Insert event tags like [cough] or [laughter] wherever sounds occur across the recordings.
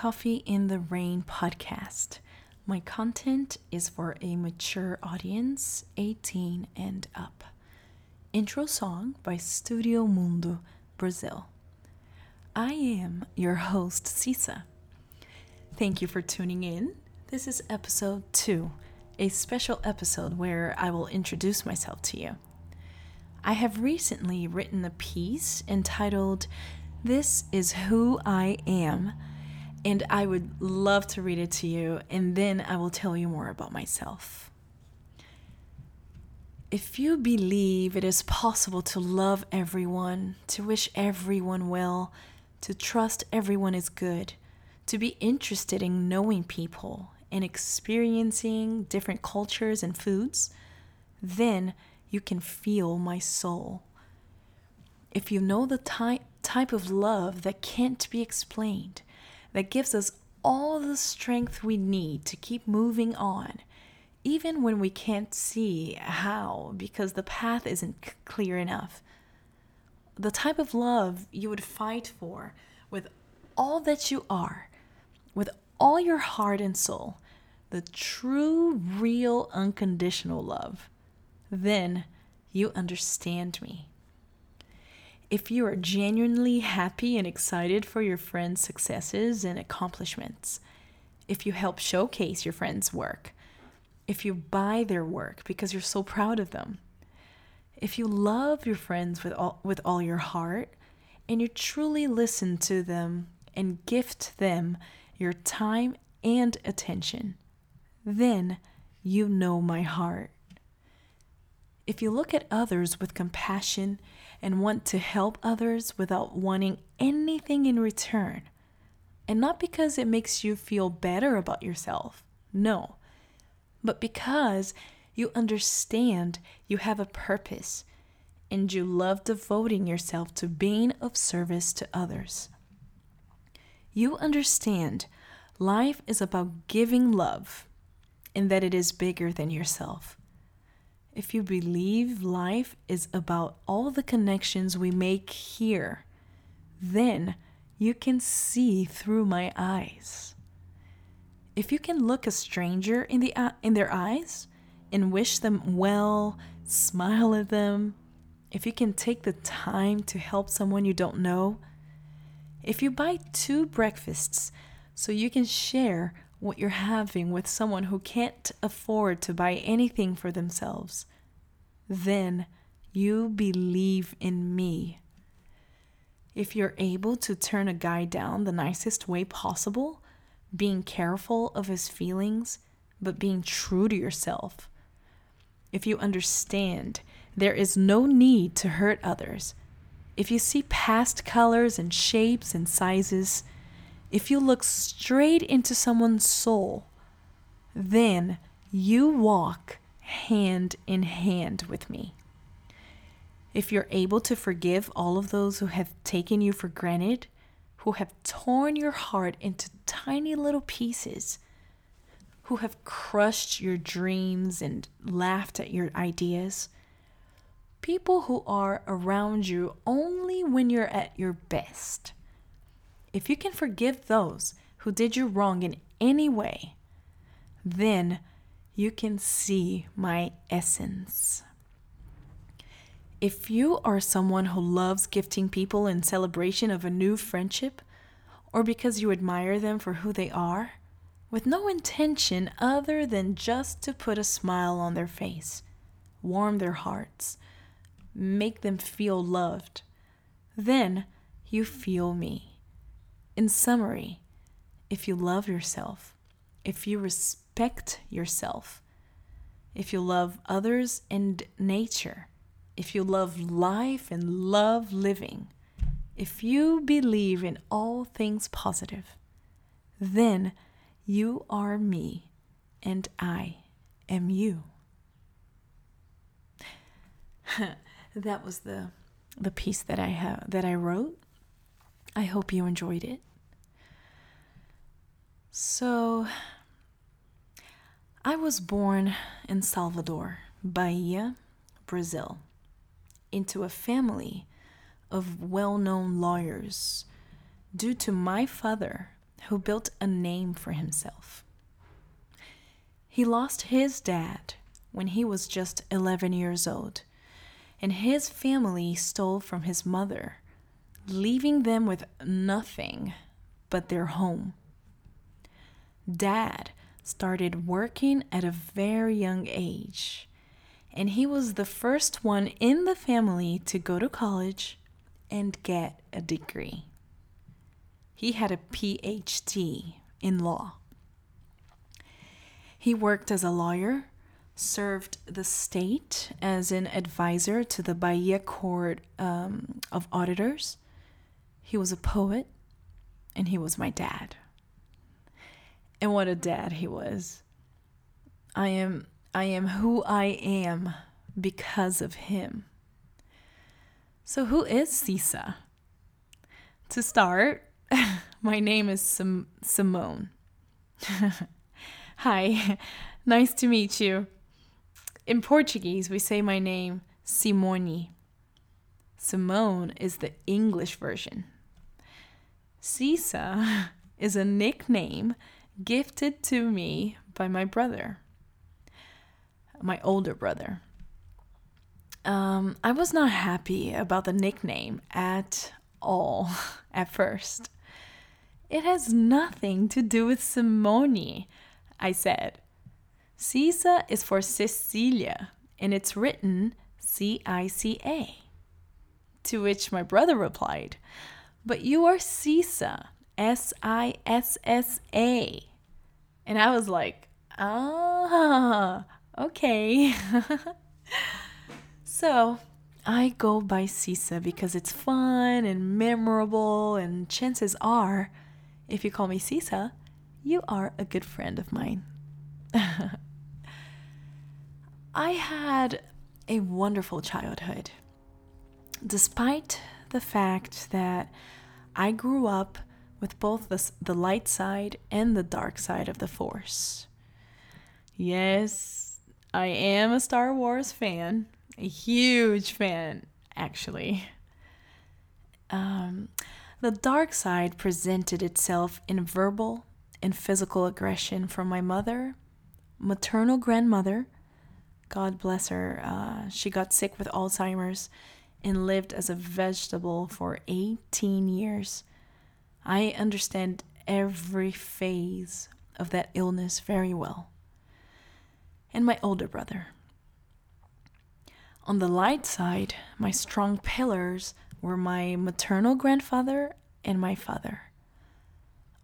Coffee in the Rain podcast. My content is for a mature audience, 18 and up. Intro song by Studio Mundo, Brazil. I am your host, Cisa. Thank you for tuning in. This is episode 2, a special episode where I will introduce myself to you. I have recently written a piece entitled this is who I am, and I would love to read it to you, and then I will tell you more about myself. If you believe it is possible to love everyone, to wish everyone well, to trust everyone is good, to be interested in knowing people and experiencing different cultures and foods, then you can feel my soul. If you know the type type of love that can't be explained, that gives us all the strength we need to keep moving on, even when we can't see how because the path isn't clear enough. The type of love you would fight for with all that you are, with all your heart and soul, the true, real, unconditional love, then you understand me if you are genuinely happy and excited for your friends' successes and accomplishments, if you help showcase your friends' work, if you buy their work because you're so proud of them, if you love your friends with all, with all your heart and you truly listen to them and gift them your time and attention, then you know my heart. If you look at others with compassion and want to help others without wanting anything in return. And not because it makes you feel better about yourself, no, but because you understand you have a purpose and you love devoting yourself to being of service to others. You understand life is about giving love and that it is bigger than yourself if you believe life is about all the connections we make here, then you can see through my eyes. If you can look a stranger in, the, uh, in their eyes and wish them well, smile at them, if you can take the time to help someone you don't know, if you buy two breakfasts so you can share what you're having with someone who can't afford to buy anything for themselves, then you believe in me. If you're able to turn a guy down the nicest way possible, being careful of his feelings, but being true to yourself, if you understand there is no need to hurt others, if you see past colors and shapes and sizes, if you look straight into someone's soul, then you walk hand in hand with me. If you're able to forgive all of those who have taken you for granted, who have torn your heart into tiny little pieces, who have crushed your dreams and laughed at your ideas, people who are around you only when you're at your best if you can forgive those who did you wrong in any way, then you can see my essence. If you are someone who loves gifting people in celebration of a new friendship, or because you admire them for who they are, with no intention other than just to put a smile on their face, warm their hearts, make them feel loved, then you feel me. In summary, if you love yourself, if you respect yourself, if you love others and nature, if you love life and love living, if you believe in all things positive, then you are me and I am you. [laughs] that was the the piece that I have that I wrote. I hope you enjoyed it. So, I was born in Salvador, Bahia, Brazil, into a family of well known lawyers due to my father, who built a name for himself. He lost his dad when he was just 11 years old, and his family stole from his mother, leaving them with nothing but their home. Dad started working at a very young age, and he was the first one in the family to go to college and get a degree. He had a PhD in law. He worked as a lawyer, served the state as an advisor to the Bahia Court um, of Auditors. He was a poet, and he was my dad. And what a dad he was. I am I am who I am because of him. So who is Cisa? To start, [laughs] my name is Sim- Simone. [laughs] Hi, [laughs] nice to meet you. In Portuguese, we say my name Simone. Simone is the English version. Cisa [laughs] is a nickname gifted to me by my brother, my older brother. Um, I was not happy about the nickname at all [laughs] at first. It has nothing to do with Simone. I said. Cica is for Cecilia, and it's written C I C A. To which my brother replied, But you are Sissa, S I S S A. And I was like, Ah, okay. [laughs] so I go by Cisa because it's fun and memorable, and chances are, if you call me Cisa, you are a good friend of mine. [laughs] I had a wonderful childhood. Despite the fact that I grew up with both the, the light side and the dark side of the Force. Yes, I am a Star Wars fan, a huge fan, actually. Um, the dark side presented itself in verbal and physical aggression from my mother, maternal grandmother. God bless her. Uh, she got sick with Alzheimer's and lived as a vegetable for 18 years. I understand every phase of that illness very well. And my older brother. On the light side, my strong pillars were my maternal grandfather and my father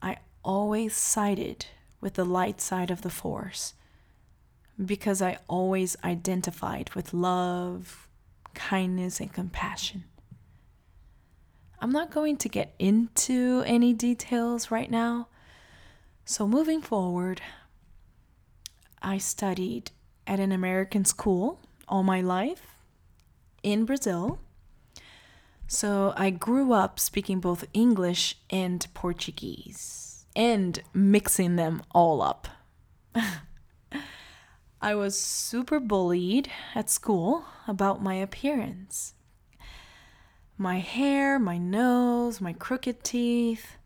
I always sided with the light side of the Force because I always identified with love, kindness, and compassion. I'm not going to get into any details right now. So, moving forward, I studied at an American school all my life in Brazil. So, I grew up speaking both English and Portuguese and mixing them all up. [laughs] I was super bullied at school about my appearance. My hair, my nose, my crooked teeth.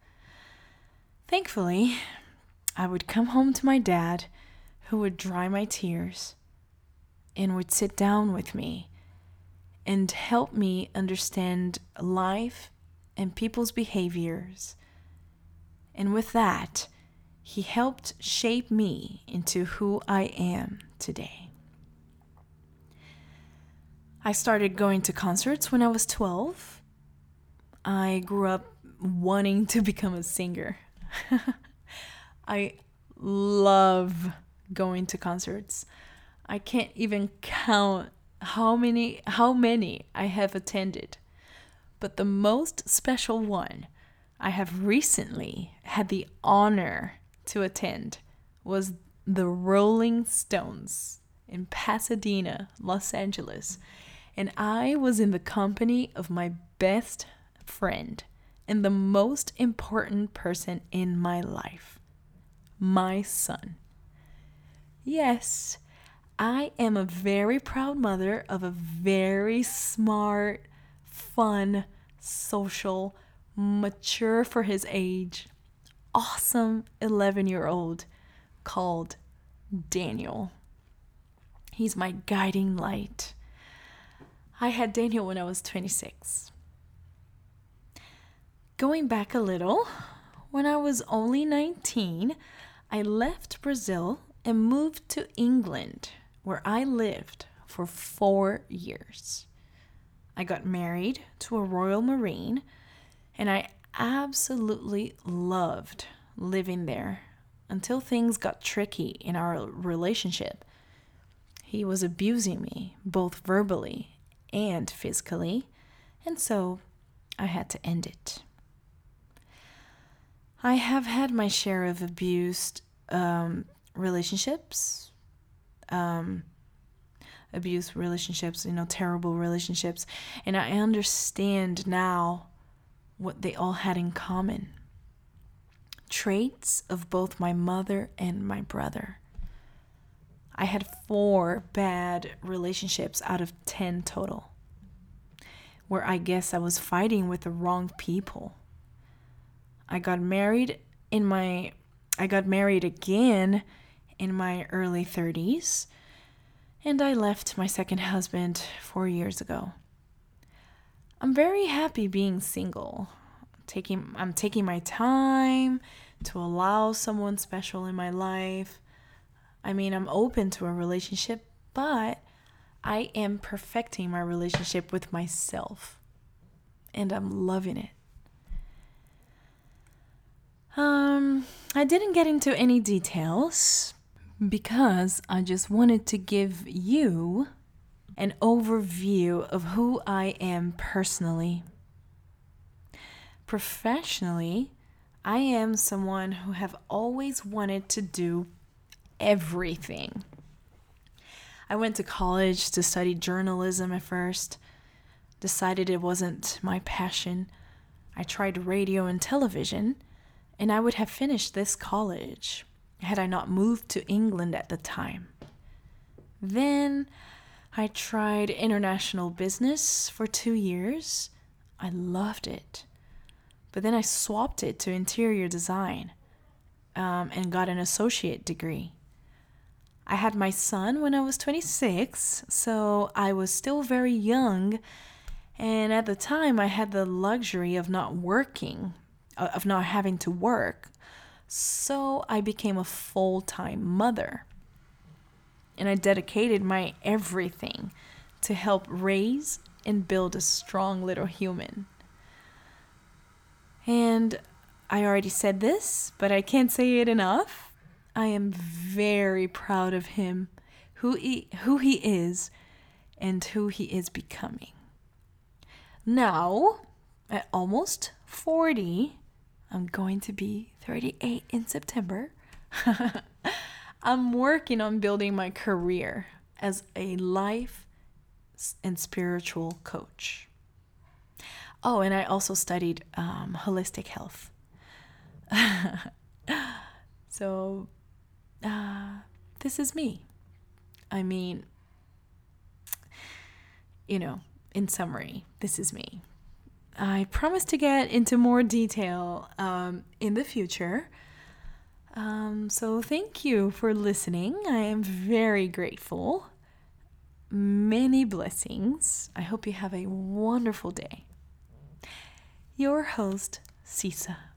Thankfully, I would come home to my dad, who would dry my tears and would sit down with me and help me understand life and people's behaviors and with that, he helped shape me into who I am today. I started going to concerts when I was 12. I grew up wanting to [laughs] become a singer. [laughs] I love going to concerts. I can't even count how many how many I have attended. But the most special one I have recently had the honor to attend was the Rolling Stones in Pasadena, Los Angeles. And I was in the company of my best friend and the most important person in my life my son. Yes, I am a very proud mother of a very smart, fun, social, mature for his age, awesome 11 year old called Daniel. He's my guiding light. I had Daniel when I was 26. Going back a little, when I was only 19, I left Brazil and moved to England, where I lived for four years. I got married to a Royal Marine, and I absolutely loved living there until things got tricky in our relationship. He was abusing me, both verbally and physically, and so I had to end it. I have had my share of abused um, relationships, um, abuse relationships, you know, terrible relationships, and I understand now what they all had in common traits of both my mother and my brother. I had four bad relationships out of 10 total, where I guess I was fighting with the wrong people. I got married in my I got married again in my early 30s and I left my second husband 4 years ago. I'm very happy being single. Taking I'm taking my time to allow someone special in my life. I mean, I'm open to a relationship, but I am perfecting my relationship with myself. And I'm loving it. Um, I didn't get into any details because I just wanted to give you an overview of who I am personally. Professionally, I am someone who have always wanted to do everything. I went to college to study journalism at first, decided it wasn't my passion. I tried radio and television and I would have finished this college had I not moved to England at the time. Then I tried international business for two years. I loved it. But then I swapped it to interior design um, and got an associate degree. I had my son when I was 26, so I was still very young. And at the time, I had the luxury of not working of not having to work. So I became a full time mother. And I dedicated my everything to help raise and build a strong little human. And I already said this, but I can't say it enough. I am very proud of him, who he, who he is, and who he is becoming. Now, at almost 40, I'm going to be 38 in September. [laughs] I'm working on building my career as a life and spiritual coach. Oh, and I also studied um, holistic health. [laughs] so, uh, this is me. I mean, you know, in summary, this is me. I promise to get into more detail um, in the future. Um, so, thank you for listening. I am very grateful. Many blessings. I hope you have a wonderful day. Your host, Sisa.